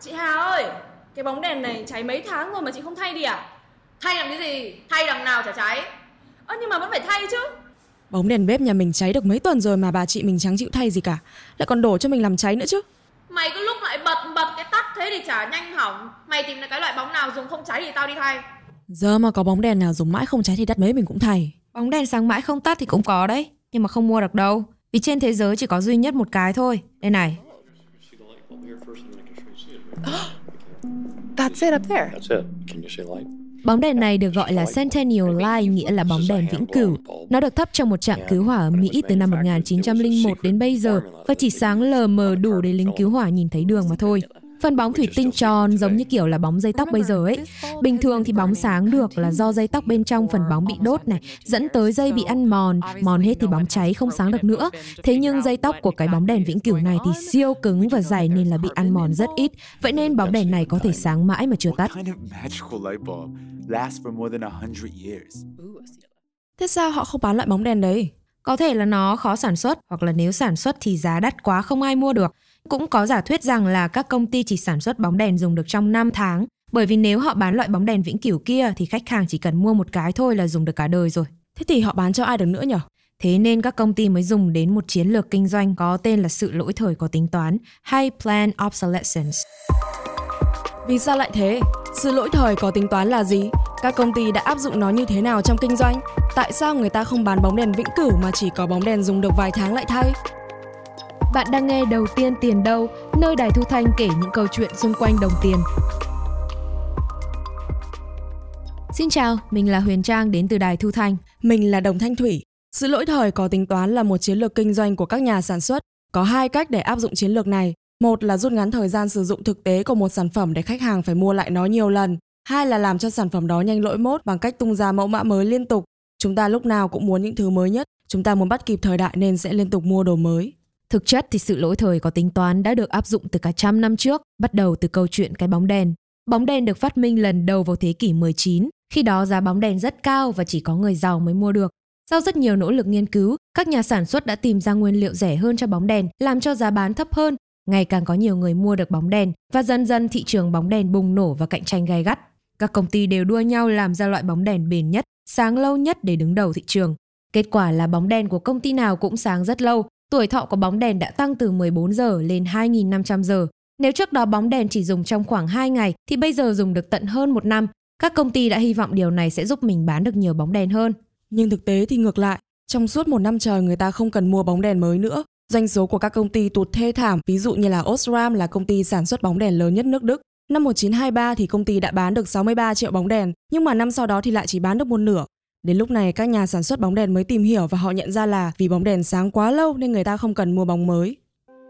Chị Hà ơi, cái bóng đèn này cháy mấy tháng rồi mà chị không thay đi à? Thay làm cái gì? Thay đằng nào chả cháy? Ơ nhưng mà vẫn phải thay chứ. Bóng đèn bếp nhà mình cháy được mấy tuần rồi mà bà chị mình chẳng chịu thay gì cả. Lại còn đổ cho mình làm cháy nữa chứ. Mày cứ lúc lại bật bật cái tắt thế thì chả nhanh hỏng. Mày tìm được cái loại bóng nào dùng không cháy thì tao đi thay. Giờ mà có bóng đèn nào dùng mãi không cháy thì đắt mấy mình cũng thay. Bóng đèn sáng mãi không tắt thì cũng có đấy, nhưng mà không mua được đâu. Vì trên thế giới chỉ có duy nhất một cái thôi. Đây này. That's it up there. That's it. Can you see light? Bóng đèn này được gọi là Centennial Light, nghĩa là bóng đèn vĩnh cửu. Nó được thắp trong một trạm cứu hỏa ở Mỹ từ năm 1901 đến bây giờ và chỉ sáng lờ mờ đủ để lính cứu hỏa nhìn thấy đường mà thôi. Phần bóng thủy tinh tròn giống như kiểu là bóng dây tóc bây giờ ấy. Bình thường thì bóng sáng được là do dây tóc bên trong phần bóng bị đốt này, dẫn tới dây bị ăn mòn, mòn hết thì bóng cháy không sáng được nữa. Thế nhưng dây tóc của cái bóng đèn vĩnh cửu này thì siêu cứng và dày nên là bị ăn mòn rất ít. Vậy nên bóng đèn này có thể sáng mãi mà chưa tắt. Thế sao họ không bán loại bóng đèn đấy? Có thể là nó khó sản xuất hoặc là nếu sản xuất thì giá đắt quá không ai mua được. Cũng có giả thuyết rằng là các công ty chỉ sản xuất bóng đèn dùng được trong 5 tháng, bởi vì nếu họ bán loại bóng đèn vĩnh cửu kia thì khách hàng chỉ cần mua một cái thôi là dùng được cả đời rồi. Thế thì họ bán cho ai được nữa nhở? Thế nên các công ty mới dùng đến một chiến lược kinh doanh có tên là sự lỗi thời có tính toán hay Plan Obsolescence. Vì sao lại thế? Sự lỗi thời có tính toán là gì? Các công ty đã áp dụng nó như thế nào trong kinh doanh? Tại sao người ta không bán bóng đèn vĩnh cửu mà chỉ có bóng đèn dùng được vài tháng lại thay? Bạn đang nghe Đầu tiên tiền đâu, nơi Đài Thu Thanh kể những câu chuyện xung quanh đồng tiền. Xin chào, mình là Huyền Trang đến từ Đài Thu Thanh. Mình là Đồng Thanh Thủy. Sự lỗi thời có tính toán là một chiến lược kinh doanh của các nhà sản xuất. Có hai cách để áp dụng chiến lược này. Một là rút ngắn thời gian sử dụng thực tế của một sản phẩm để khách hàng phải mua lại nó nhiều lần. Hai là làm cho sản phẩm đó nhanh lỗi mốt bằng cách tung ra mẫu mã mới liên tục. Chúng ta lúc nào cũng muốn những thứ mới nhất. Chúng ta muốn bắt kịp thời đại nên sẽ liên tục mua đồ mới. Thực chất thì sự lỗi thời có tính toán đã được áp dụng từ cả trăm năm trước, bắt đầu từ câu chuyện cái bóng đèn. Bóng đèn được phát minh lần đầu vào thế kỷ 19, khi đó giá bóng đèn rất cao và chỉ có người giàu mới mua được. Sau rất nhiều nỗ lực nghiên cứu, các nhà sản xuất đã tìm ra nguyên liệu rẻ hơn cho bóng đèn, làm cho giá bán thấp hơn. Ngày càng có nhiều người mua được bóng đèn và dần dần thị trường bóng đèn bùng nổ và cạnh tranh gay gắt. Các công ty đều đua nhau làm ra loại bóng đèn bền nhất, sáng lâu nhất để đứng đầu thị trường. Kết quả là bóng đèn của công ty nào cũng sáng rất lâu, tuổi thọ của bóng đèn đã tăng từ 14 giờ lên 2.500 giờ. Nếu trước đó bóng đèn chỉ dùng trong khoảng 2 ngày thì bây giờ dùng được tận hơn một năm. Các công ty đã hy vọng điều này sẽ giúp mình bán được nhiều bóng đèn hơn. Nhưng thực tế thì ngược lại, trong suốt một năm trời người ta không cần mua bóng đèn mới nữa. Doanh số của các công ty tụt thê thảm, ví dụ như là Osram là công ty sản xuất bóng đèn lớn nhất nước Đức. Năm 1923 thì công ty đã bán được 63 triệu bóng đèn, nhưng mà năm sau đó thì lại chỉ bán được một nửa. Đến lúc này các nhà sản xuất bóng đèn mới tìm hiểu và họ nhận ra là vì bóng đèn sáng quá lâu nên người ta không cần mua bóng mới.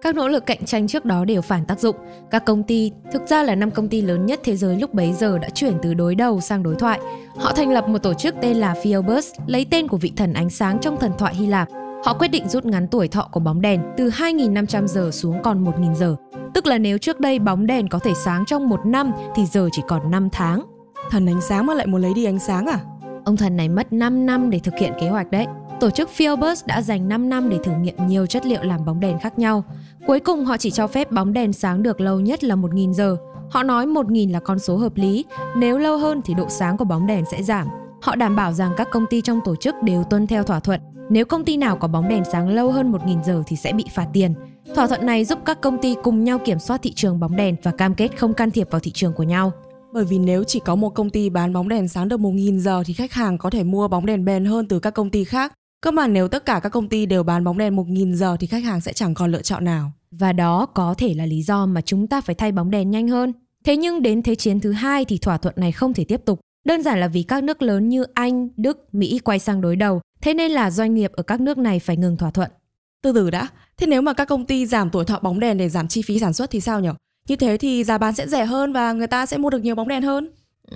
Các nỗ lực cạnh tranh trước đó đều phản tác dụng. Các công ty, thực ra là năm công ty lớn nhất thế giới lúc bấy giờ đã chuyển từ đối đầu sang đối thoại. Họ thành lập một tổ chức tên là Phoebus, lấy tên của vị thần ánh sáng trong thần thoại Hy Lạp. Họ quyết định rút ngắn tuổi thọ của bóng đèn từ 2.500 giờ xuống còn 1.000 giờ. Tức là nếu trước đây bóng đèn có thể sáng trong một năm thì giờ chỉ còn 5 tháng. Thần ánh sáng mà lại muốn lấy đi ánh sáng à? Ông thần này mất 5 năm để thực hiện kế hoạch đấy. Tổ chức Phoebus đã dành 5 năm để thử nghiệm nhiều chất liệu làm bóng đèn khác nhau. Cuối cùng họ chỉ cho phép bóng đèn sáng được lâu nhất là 1.000 giờ. Họ nói 1.000 là con số hợp lý, nếu lâu hơn thì độ sáng của bóng đèn sẽ giảm. Họ đảm bảo rằng các công ty trong tổ chức đều tuân theo thỏa thuận. Nếu công ty nào có bóng đèn sáng lâu hơn 1.000 giờ thì sẽ bị phạt tiền. Thỏa thuận này giúp các công ty cùng nhau kiểm soát thị trường bóng đèn và cam kết không can thiệp vào thị trường của nhau. Bởi vì nếu chỉ có một công ty bán bóng đèn sáng được 1.000 giờ thì khách hàng có thể mua bóng đèn bền hơn từ các công ty khác. Cơ mà nếu tất cả các công ty đều bán bóng đèn 1.000 giờ thì khách hàng sẽ chẳng còn lựa chọn nào. Và đó có thể là lý do mà chúng ta phải thay bóng đèn nhanh hơn. Thế nhưng đến Thế chiến thứ hai thì thỏa thuận này không thể tiếp tục. Đơn giản là vì các nước lớn như Anh, Đức, Mỹ quay sang đối đầu, thế nên là doanh nghiệp ở các nước này phải ngừng thỏa thuận. Từ từ đã, thế nếu mà các công ty giảm tuổi thọ bóng đèn để giảm chi phí sản xuất thì sao nhỉ? Như thế thì giá bán sẽ rẻ hơn và người ta sẽ mua được nhiều bóng đèn hơn.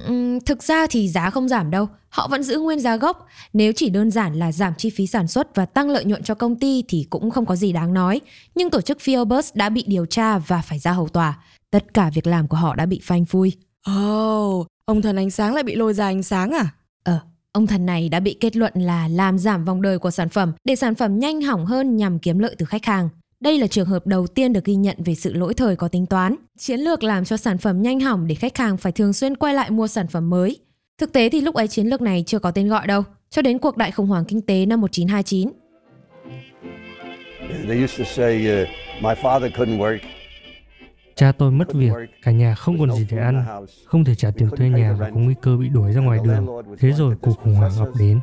Uhm, thực ra thì giá không giảm đâu, họ vẫn giữ nguyên giá gốc. Nếu chỉ đơn giản là giảm chi phí sản xuất và tăng lợi nhuận cho công ty thì cũng không có gì đáng nói. Nhưng tổ chức Phoebus đã bị điều tra và phải ra hầu tòa. Tất cả việc làm của họ đã bị phanh phui. Oh, ông thần ánh sáng lại bị lôi ra ánh sáng à? Ờ, ông thần này đã bị kết luận là làm giảm vòng đời của sản phẩm để sản phẩm nhanh hỏng hơn nhằm kiếm lợi từ khách hàng. Đây là trường hợp đầu tiên được ghi nhận về sự lỗi thời có tính toán. Chiến lược làm cho sản phẩm nhanh hỏng để khách hàng phải thường xuyên quay lại mua sản phẩm mới. Thực tế thì lúc ấy chiến lược này chưa có tên gọi đâu, cho đến cuộc đại khủng hoảng kinh tế năm 1929. They used to say, uh. Cha tôi mất việc, cả nhà không còn gì để ăn, không thể trả tiền thuê nhà và có nguy cơ bị đuổi ra ngoài đường. Thế rồi cuộc khủng hoảng ập đến.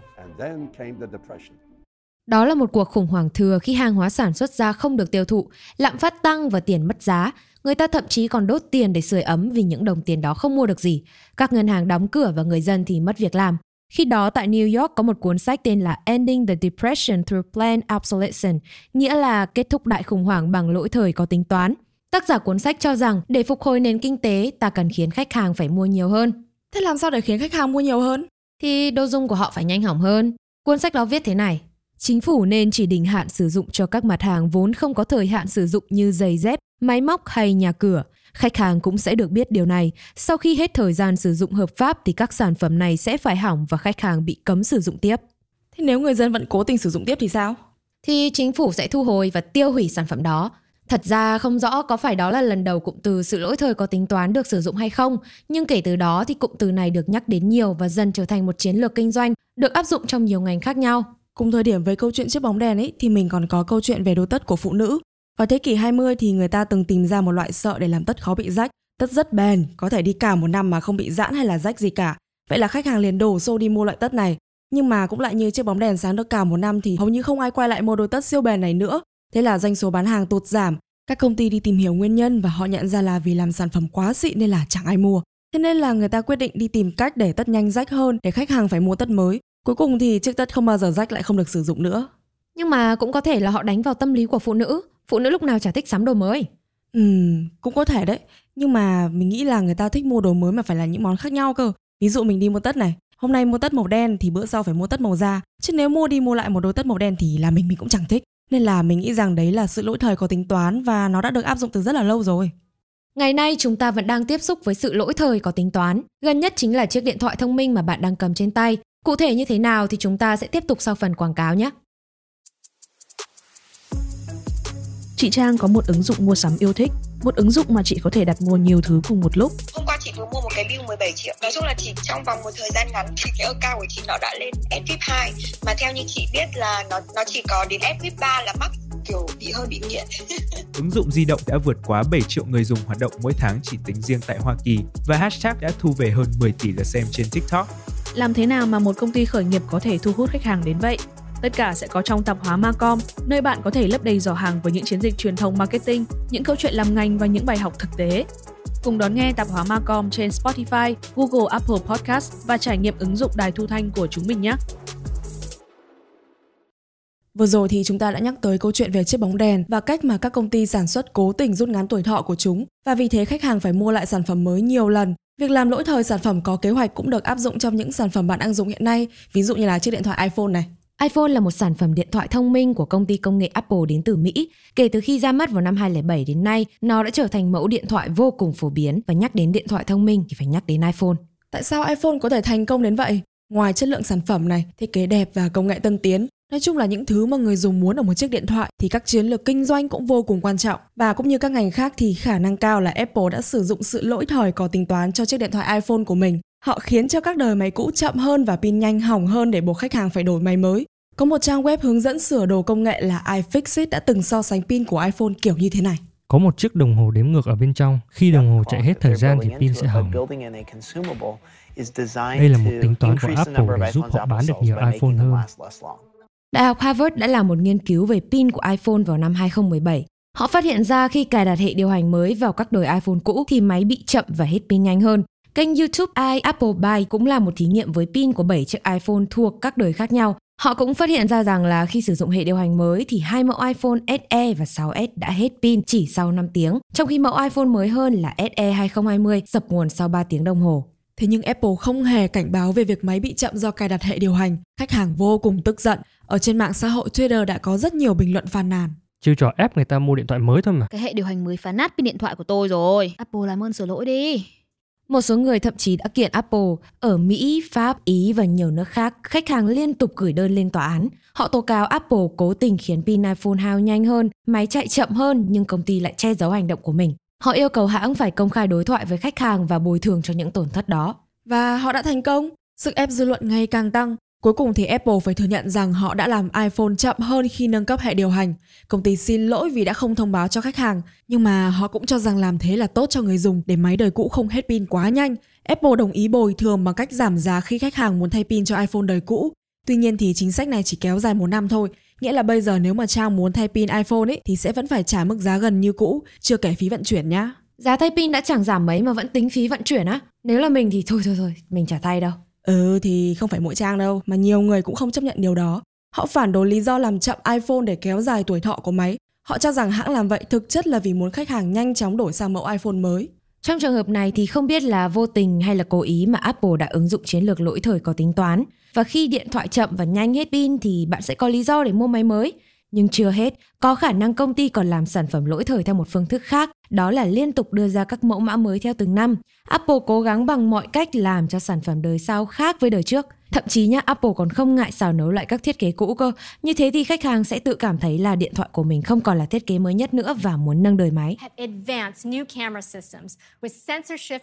Đó là một cuộc khủng hoảng thừa khi hàng hóa sản xuất ra không được tiêu thụ, lạm phát tăng và tiền mất giá. Người ta thậm chí còn đốt tiền để sưởi ấm vì những đồng tiền đó không mua được gì. Các ngân hàng đóng cửa và người dân thì mất việc làm. Khi đó tại New York có một cuốn sách tên là Ending the Depression Through Planned Obsolescence, nghĩa là kết thúc đại khủng hoảng bằng lỗi thời có tính toán. Tác giả cuốn sách cho rằng để phục hồi nền kinh tế, ta cần khiến khách hàng phải mua nhiều hơn. Thế làm sao để khiến khách hàng mua nhiều hơn? Thì đồ dùng của họ phải nhanh hỏng hơn. Cuốn sách đó viết thế này. Chính phủ nên chỉ định hạn sử dụng cho các mặt hàng vốn không có thời hạn sử dụng như giày dép, máy móc hay nhà cửa. Khách hàng cũng sẽ được biết điều này. Sau khi hết thời gian sử dụng hợp pháp thì các sản phẩm này sẽ phải hỏng và khách hàng bị cấm sử dụng tiếp. Thế nếu người dân vẫn cố tình sử dụng tiếp thì sao? Thì chính phủ sẽ thu hồi và tiêu hủy sản phẩm đó. Thật ra không rõ có phải đó là lần đầu cụm từ sự lỗi thời có tính toán được sử dụng hay không, nhưng kể từ đó thì cụm từ này được nhắc đến nhiều và dần trở thành một chiến lược kinh doanh, được áp dụng trong nhiều ngành khác nhau. Cùng thời điểm với câu chuyện chiếc bóng đèn ấy thì mình còn có câu chuyện về đôi tất của phụ nữ. Vào thế kỷ 20 thì người ta từng tìm ra một loại sợ để làm tất khó bị rách. Tất rất bền, có thể đi cả một năm mà không bị giãn hay là rách gì cả. Vậy là khách hàng liền đổ xô đi mua loại tất này. Nhưng mà cũng lại như chiếc bóng đèn sáng được cả một năm thì hầu như không ai quay lại mua đôi tất siêu bền này nữa. Thế là doanh số bán hàng tụt giảm. Các công ty đi tìm hiểu nguyên nhân và họ nhận ra là vì làm sản phẩm quá xịn nên là chẳng ai mua. Thế nên là người ta quyết định đi tìm cách để tất nhanh rách hơn để khách hàng phải mua tất mới. Cuối cùng thì chiếc tất không bao giờ rách lại không được sử dụng nữa. Nhưng mà cũng có thể là họ đánh vào tâm lý của phụ nữ. Phụ nữ lúc nào chả thích sắm đồ mới. Ừm, cũng có thể đấy. Nhưng mà mình nghĩ là người ta thích mua đồ mới mà phải là những món khác nhau cơ. Ví dụ mình đi mua tất này, hôm nay mua tất màu đen thì bữa sau phải mua tất màu da. Chứ nếu mua đi mua lại một đôi tất màu đen thì là mình mình cũng chẳng thích. Nên là mình nghĩ rằng đấy là sự lỗi thời có tính toán và nó đã được áp dụng từ rất là lâu rồi. Ngày nay chúng ta vẫn đang tiếp xúc với sự lỗi thời có tính toán. Gần nhất chính là chiếc điện thoại thông minh mà bạn đang cầm trên tay. Cụ thể như thế nào thì chúng ta sẽ tiếp tục sau phần quảng cáo nhé. Chị Trang có một ứng dụng mua sắm yêu thích, một ứng dụng mà chị có thể đặt mua nhiều thứ cùng một lúc. Hôm qua chị vừa mua một cái bill 17 triệu. Nói chung là chỉ trong vòng một thời gian ngắn thì cái account của chị nó đã lên SVIP 2 mà theo như chị biết là nó nó chỉ có đến SVIP 3 là mắc kiểu bị hơi bị nghiện. Ứng dụng di động đã vượt quá 7 triệu người dùng hoạt động mỗi tháng chỉ tính riêng tại Hoa Kỳ và hashtag đã thu về hơn 10 tỷ lượt xem trên TikTok. Làm thế nào mà một công ty khởi nghiệp có thể thu hút khách hàng đến vậy? Tất cả sẽ có trong tạp hóa Macom, nơi bạn có thể lấp đầy giỏ hàng với những chiến dịch truyền thông marketing, những câu chuyện làm ngành và những bài học thực tế. Cùng đón nghe tạp hóa Macom trên Spotify, Google Apple Podcast và trải nghiệm ứng dụng đài thu thanh của chúng mình nhé. Vừa rồi thì chúng ta đã nhắc tới câu chuyện về chiếc bóng đèn và cách mà các công ty sản xuất cố tình rút ngắn tuổi thọ của chúng và vì thế khách hàng phải mua lại sản phẩm mới nhiều lần. Việc làm lỗi thời sản phẩm có kế hoạch cũng được áp dụng trong những sản phẩm bạn đang dùng hiện nay, ví dụ như là chiếc điện thoại iPhone này. iPhone là một sản phẩm điện thoại thông minh của công ty công nghệ Apple đến từ Mỹ. Kể từ khi ra mắt vào năm 2007 đến nay, nó đã trở thành mẫu điện thoại vô cùng phổ biến và nhắc đến điện thoại thông minh thì phải nhắc đến iPhone. Tại sao iPhone có thể thành công đến vậy? Ngoài chất lượng sản phẩm này, thiết kế đẹp và công nghệ tân tiến, nói chung là những thứ mà người dùng muốn ở một chiếc điện thoại thì các chiến lược kinh doanh cũng vô cùng quan trọng. Và cũng như các ngành khác thì khả năng cao là Apple đã sử dụng sự lỗi thời có tính toán cho chiếc điện thoại iPhone của mình. Họ khiến cho các đời máy cũ chậm hơn và pin nhanh hỏng hơn để buộc khách hàng phải đổi máy mới. Có một trang web hướng dẫn sửa đồ công nghệ là iFixit đã từng so sánh pin của iPhone kiểu như thế này. Có một chiếc đồng hồ đếm ngược ở bên trong. Khi đồng hồ chạy hết thời gian thì pin sẽ hỏng. Đây là một tính toán của Apple để giúp họ bán được nhiều iPhone hơn. Đại học Harvard đã làm một nghiên cứu về pin của iPhone vào năm 2017. Họ phát hiện ra khi cài đặt hệ điều hành mới vào các đời iPhone cũ thì máy bị chậm và hết pin nhanh hơn. Kênh YouTube iApple Buy cũng là một thí nghiệm với pin của 7 chiếc iPhone thuộc các đời khác nhau. Họ cũng phát hiện ra rằng là khi sử dụng hệ điều hành mới thì hai mẫu iPhone SE và 6S đã hết pin chỉ sau 5 tiếng, trong khi mẫu iPhone mới hơn là SE 2020 dập nguồn sau 3 tiếng đồng hồ. Thế nhưng Apple không hề cảnh báo về việc máy bị chậm do cài đặt hệ điều hành. Khách hàng vô cùng tức giận. Ở trên mạng xã hội Twitter đã có rất nhiều bình luận phàn nàn. Chiêu trò ép người ta mua điện thoại mới thôi mà. Cái hệ điều hành mới phá nát pin điện thoại của tôi rồi. Apple làm ơn sửa lỗi đi. Một số người thậm chí đã kiện Apple ở Mỹ, Pháp, Ý và nhiều nước khác. Khách hàng liên tục gửi đơn lên tòa án. Họ tố cáo Apple cố tình khiến pin iPhone hao nhanh hơn, máy chạy chậm hơn nhưng công ty lại che giấu hành động của mình. Họ yêu cầu hãng phải công khai đối thoại với khách hàng và bồi thường cho những tổn thất đó. Và họ đã thành công. Sức ép dư luận ngày càng tăng. Cuối cùng thì Apple phải thừa nhận rằng họ đã làm iPhone chậm hơn khi nâng cấp hệ điều hành. Công ty xin lỗi vì đã không thông báo cho khách hàng, nhưng mà họ cũng cho rằng làm thế là tốt cho người dùng để máy đời cũ không hết pin quá nhanh. Apple đồng ý bồi thường bằng cách giảm giá khi khách hàng muốn thay pin cho iPhone đời cũ. Tuy nhiên thì chính sách này chỉ kéo dài một năm thôi, nghĩa là bây giờ nếu mà Trang muốn thay pin iPhone ấy thì sẽ vẫn phải trả mức giá gần như cũ, chưa kể phí vận chuyển nhá. Giá thay pin đã chẳng giảm mấy mà vẫn tính phí vận chuyển á. Nếu là mình thì thôi thôi thôi, mình trả thay đâu. Ừ thì không phải mỗi Trang đâu, mà nhiều người cũng không chấp nhận điều đó. Họ phản đối lý do làm chậm iPhone để kéo dài tuổi thọ của máy. Họ cho rằng hãng làm vậy thực chất là vì muốn khách hàng nhanh chóng đổi sang mẫu iPhone mới. Trong trường hợp này thì không biết là vô tình hay là cố ý mà Apple đã ứng dụng chiến lược lỗi thời có tính toán. Và khi điện thoại chậm và nhanh hết pin thì bạn sẽ có lý do để mua máy mới. Nhưng chưa hết, có khả năng công ty còn làm sản phẩm lỗi thời theo một phương thức khác, đó là liên tục đưa ra các mẫu mã mới theo từng năm. Apple cố gắng bằng mọi cách làm cho sản phẩm đời sau khác với đời trước. Thậm chí nhá, Apple còn không ngại xào nấu lại các thiết kế cũ cơ. Như thế thì khách hàng sẽ tự cảm thấy là điện thoại của mình không còn là thiết kế mới nhất nữa và muốn nâng đời máy.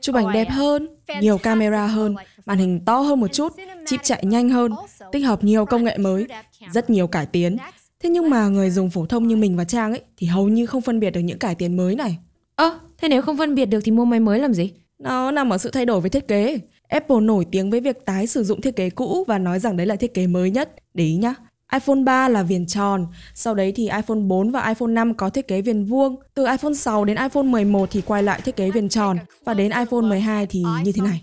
Chụp ảnh đẹp hơn, nhiều camera hơn, màn hình to hơn một chút, chip chạy nhanh hơn, tích hợp nhiều công nghệ mới, rất nhiều cải tiến. Thế nhưng mà người dùng phổ thông như mình và Trang ấy thì hầu như không phân biệt được những cải tiến mới này. Ơ, à, thế nếu không phân biệt được thì mua máy mới làm gì? Nó nằm ở sự thay đổi về thiết kế. Apple nổi tiếng với việc tái sử dụng thiết kế cũ và nói rằng đấy là thiết kế mới nhất. Để ý nhá. iPhone 3 là viền tròn, sau đấy thì iPhone 4 và iPhone 5 có thiết kế viền vuông. Từ iPhone 6 đến iPhone 11 thì quay lại thiết kế viền tròn và đến iPhone 12 thì như thế này.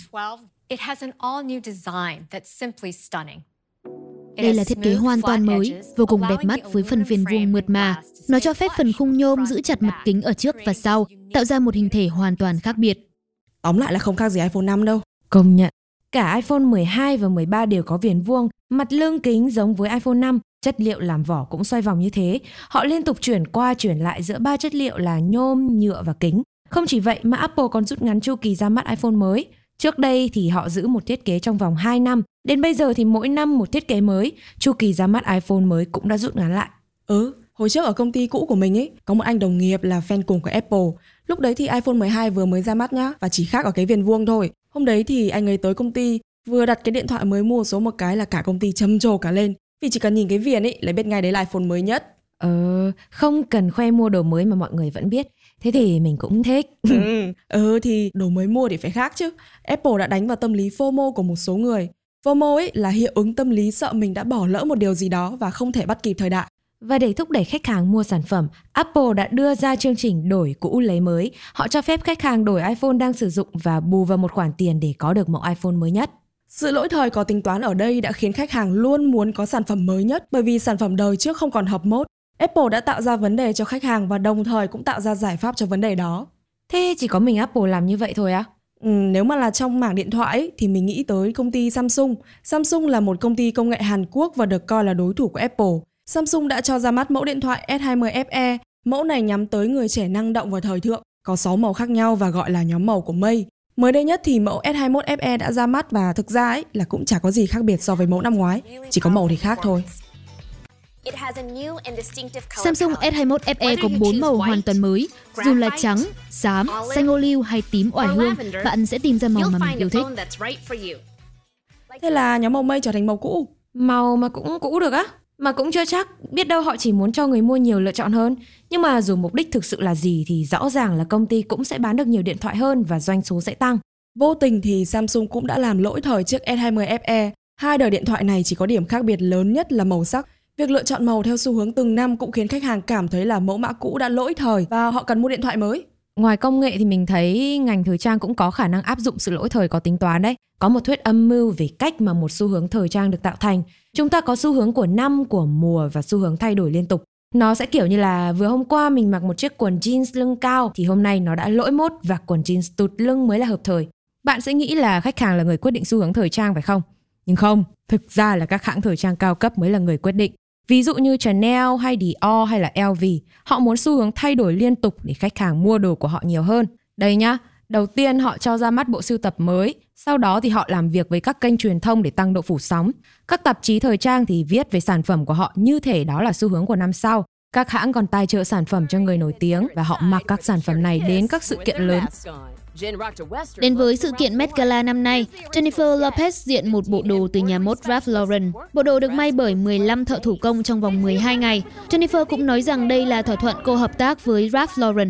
Đây là thiết kế hoàn toàn mới, vô cùng đẹp mắt với phần viền vuông mượt mà. Nó cho phép phần khung nhôm giữ chặt mặt kính ở trước và sau, tạo ra một hình thể hoàn toàn khác biệt. Tóm lại là không khác gì iPhone 5 đâu. Công nhận. Cả iPhone 12 và 13 đều có viền vuông, mặt lưng kính giống với iPhone 5, chất liệu làm vỏ cũng xoay vòng như thế. Họ liên tục chuyển qua chuyển lại giữa ba chất liệu là nhôm, nhựa và kính. Không chỉ vậy mà Apple còn rút ngắn chu kỳ ra mắt iPhone mới. Trước đây thì họ giữ một thiết kế trong vòng 2 năm, đến bây giờ thì mỗi năm một thiết kế mới, chu kỳ ra mắt iPhone mới cũng đã rút ngắn lại. Ừ, hồi trước ở công ty cũ của mình ấy, có một anh đồng nghiệp là fan cùng của Apple. Lúc đấy thì iPhone 12 vừa mới ra mắt nhá, và chỉ khác ở cái viền vuông thôi. Hôm đấy thì anh ấy tới công ty, vừa đặt cái điện thoại mới mua số một cái là cả công ty châm trồ cả lên. Vì chỉ cần nhìn cái viền ấy là biết ngay đấy là iPhone mới nhất. Ờ, không cần khoe mua đồ mới mà mọi người vẫn biết. Thế thì mình cũng thích. ừ, ừ thì đồ mới mua thì phải khác chứ. Apple đã đánh vào tâm lý FOMO của một số người. FOMO ấy là hiệu ứng tâm lý sợ mình đã bỏ lỡ một điều gì đó và không thể bắt kịp thời đại. Và để thúc đẩy khách hàng mua sản phẩm, Apple đã đưa ra chương trình đổi cũ lấy mới. Họ cho phép khách hàng đổi iPhone đang sử dụng và bù vào một khoản tiền để có được mẫu iPhone mới nhất. Sự lỗi thời có tính toán ở đây đã khiến khách hàng luôn muốn có sản phẩm mới nhất bởi vì sản phẩm đời trước không còn hợp mốt. Apple đã tạo ra vấn đề cho khách hàng và đồng thời cũng tạo ra giải pháp cho vấn đề đó. Thế chỉ có mình Apple làm như vậy thôi á? Ừ, nếu mà là trong mảng điện thoại ấy, thì mình nghĩ tới công ty Samsung. Samsung là một công ty công nghệ Hàn Quốc và được coi là đối thủ của Apple. Samsung đã cho ra mắt mẫu điện thoại S20 FE. Mẫu này nhắm tới người trẻ năng động và thời thượng, có 6 màu khác nhau và gọi là nhóm màu của mây. Mới đây nhất thì mẫu S21 FE đã ra mắt và thực ra ấy là cũng chả có gì khác biệt so với mẫu năm ngoái, chỉ có màu thì khác thôi. Samsung S21 FE có 4 màu hoàn toàn mới. Dù là trắng, xám, xanh ô liu hay tím oải hương, bạn sẽ tìm ra màu mà mình yêu thích. Thế là nhóm màu mây trở thành màu cũ. Màu mà cũng cũ được á? Mà cũng chưa chắc, biết đâu họ chỉ muốn cho người mua nhiều lựa chọn hơn. Nhưng mà dù mục đích thực sự là gì thì rõ ràng là công ty cũng sẽ bán được nhiều điện thoại hơn và doanh số sẽ tăng. Vô tình thì Samsung cũng đã làm lỗi thời chiếc S20 FE. Hai đời điện thoại này chỉ có điểm khác biệt lớn nhất là màu sắc. Việc lựa chọn màu theo xu hướng từng năm cũng khiến khách hàng cảm thấy là mẫu mã cũ đã lỗi thời và họ cần mua điện thoại mới. Ngoài công nghệ thì mình thấy ngành thời trang cũng có khả năng áp dụng sự lỗi thời có tính toán đấy. Có một thuyết âm mưu về cách mà một xu hướng thời trang được tạo thành. Chúng ta có xu hướng của năm, của mùa và xu hướng thay đổi liên tục. Nó sẽ kiểu như là vừa hôm qua mình mặc một chiếc quần jeans lưng cao thì hôm nay nó đã lỗi mốt và quần jeans tụt lưng mới là hợp thời. Bạn sẽ nghĩ là khách hàng là người quyết định xu hướng thời trang phải không? Nhưng không, thực ra là các hãng thời trang cao cấp mới là người quyết định. Ví dụ như Chanel hay Dior hay là LV, họ muốn xu hướng thay đổi liên tục để khách hàng mua đồ của họ nhiều hơn. Đây nhá, Đầu tiên họ cho ra mắt bộ sưu tập mới, sau đó thì họ làm việc với các kênh truyền thông để tăng độ phủ sóng. Các tạp chí thời trang thì viết về sản phẩm của họ như thể đó là xu hướng của năm sau. Các hãng còn tài trợ sản phẩm cho người nổi tiếng và họ mặc các sản phẩm này đến các sự kiện lớn. Đến với sự kiện Met Gala năm nay, Jennifer Lopez diện một bộ đồ từ nhà mốt Ralph Lauren. Bộ đồ được may bởi 15 thợ thủ công trong vòng 12 ngày. Jennifer cũng nói rằng đây là thỏa thuận cô hợp tác với Ralph Lauren.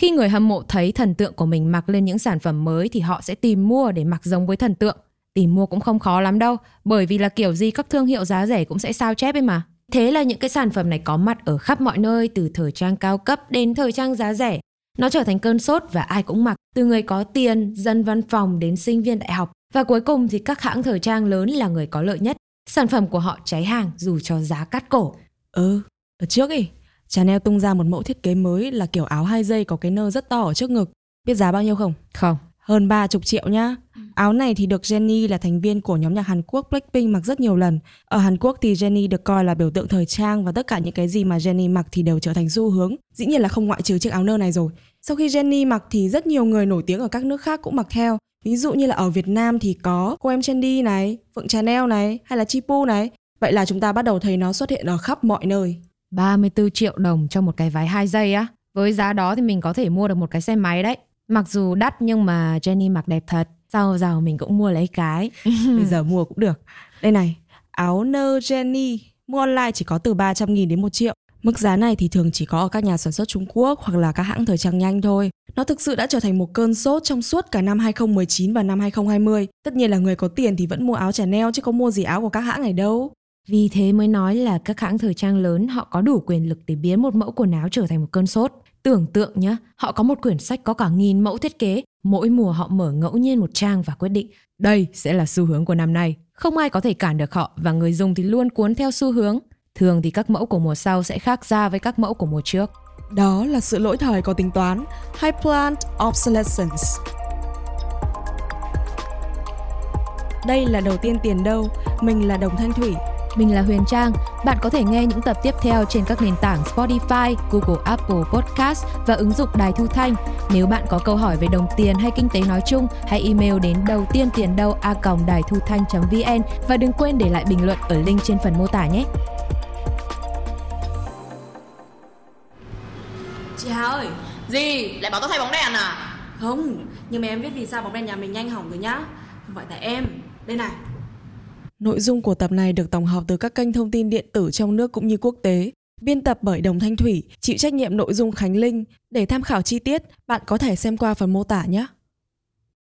Khi người hâm mộ thấy thần tượng của mình mặc lên những sản phẩm mới thì họ sẽ tìm mua để mặc giống với thần tượng. Tìm mua cũng không khó lắm đâu, bởi vì là kiểu gì các thương hiệu giá rẻ cũng sẽ sao chép ấy mà. Thế là những cái sản phẩm này có mặt ở khắp mọi nơi từ thời trang cao cấp đến thời trang giá rẻ. Nó trở thành cơn sốt và ai cũng mặc, từ người có tiền, dân văn phòng đến sinh viên đại học. Và cuối cùng thì các hãng thời trang lớn là người có lợi nhất. Sản phẩm của họ cháy hàng dù cho giá cắt cổ. Ừ, ở trước ấy, Chanel tung ra một mẫu thiết kế mới là kiểu áo hai dây có cái nơ rất to ở trước ngực. Biết giá bao nhiêu không? Không. Hơn 30 triệu nhá. Áo này thì được Jennie là thành viên của nhóm nhạc Hàn Quốc Blackpink mặc rất nhiều lần. Ở Hàn Quốc thì Jennie được coi là biểu tượng thời trang và tất cả những cái gì mà Jennie mặc thì đều trở thành xu hướng. Dĩ nhiên là không ngoại trừ chiếc áo nơ này rồi. Sau khi Jennie mặc thì rất nhiều người nổi tiếng ở các nước khác cũng mặc theo. Ví dụ như là ở Việt Nam thì có cô em Chandy này, Phượng Chanel này hay là Chipu này. Vậy là chúng ta bắt đầu thấy nó xuất hiện ở khắp mọi nơi. 34 triệu đồng cho một cái váy 2 giây á. Với giá đó thì mình có thể mua được một cái xe máy đấy. Mặc dù đắt nhưng mà Jenny mặc đẹp thật. Sau giàu mình cũng mua lấy cái. Bây giờ mua cũng được. Đây này, áo nơ Jenny mua online chỉ có từ 300 nghìn đến 1 triệu. Mức giá này thì thường chỉ có ở các nhà sản xuất Trung Quốc hoặc là các hãng thời trang nhanh thôi. Nó thực sự đã trở thành một cơn sốt trong suốt cả năm 2019 và năm 2020. Tất nhiên là người có tiền thì vẫn mua áo Chanel chứ có mua gì áo của các hãng này đâu. Vì thế mới nói là các hãng thời trang lớn họ có đủ quyền lực để biến một mẫu quần áo trở thành một cơn sốt. Tưởng tượng nhé, họ có một quyển sách có cả nghìn mẫu thiết kế, mỗi mùa họ mở ngẫu nhiên một trang và quyết định đây sẽ là xu hướng của năm nay. Không ai có thể cản được họ và người dùng thì luôn cuốn theo xu hướng. Thường thì các mẫu của mùa sau sẽ khác ra với các mẫu của mùa trước. Đó là sự lỗi thời có tính toán, high plant obsolescence. Đây là đầu tiên tiền đâu, mình là Đồng Thanh Thủy, mình là Huyền Trang. Bạn có thể nghe những tập tiếp theo trên các nền tảng Spotify, Google Apple Podcast và ứng dụng Đài Thu Thanh. Nếu bạn có câu hỏi về đồng tiền hay kinh tế nói chung, hãy email đến đầu tiên tiền đâu a đài thu thanh.vn và đừng quên để lại bình luận ở link trên phần mô tả nhé. Chị Hà ơi Gì? Lại bảo tôi thay bóng đèn à? Không, nhưng mà em biết vì sao bóng đèn nhà mình nhanh hỏng rồi nhá Không phải tại em Đây này Nội dung của tập này được tổng hợp từ các kênh thông tin điện tử trong nước cũng như quốc tế. Biên tập bởi Đồng Thanh Thủy, chịu trách nhiệm nội dung Khánh Linh. Để tham khảo chi tiết, bạn có thể xem qua phần mô tả nhé.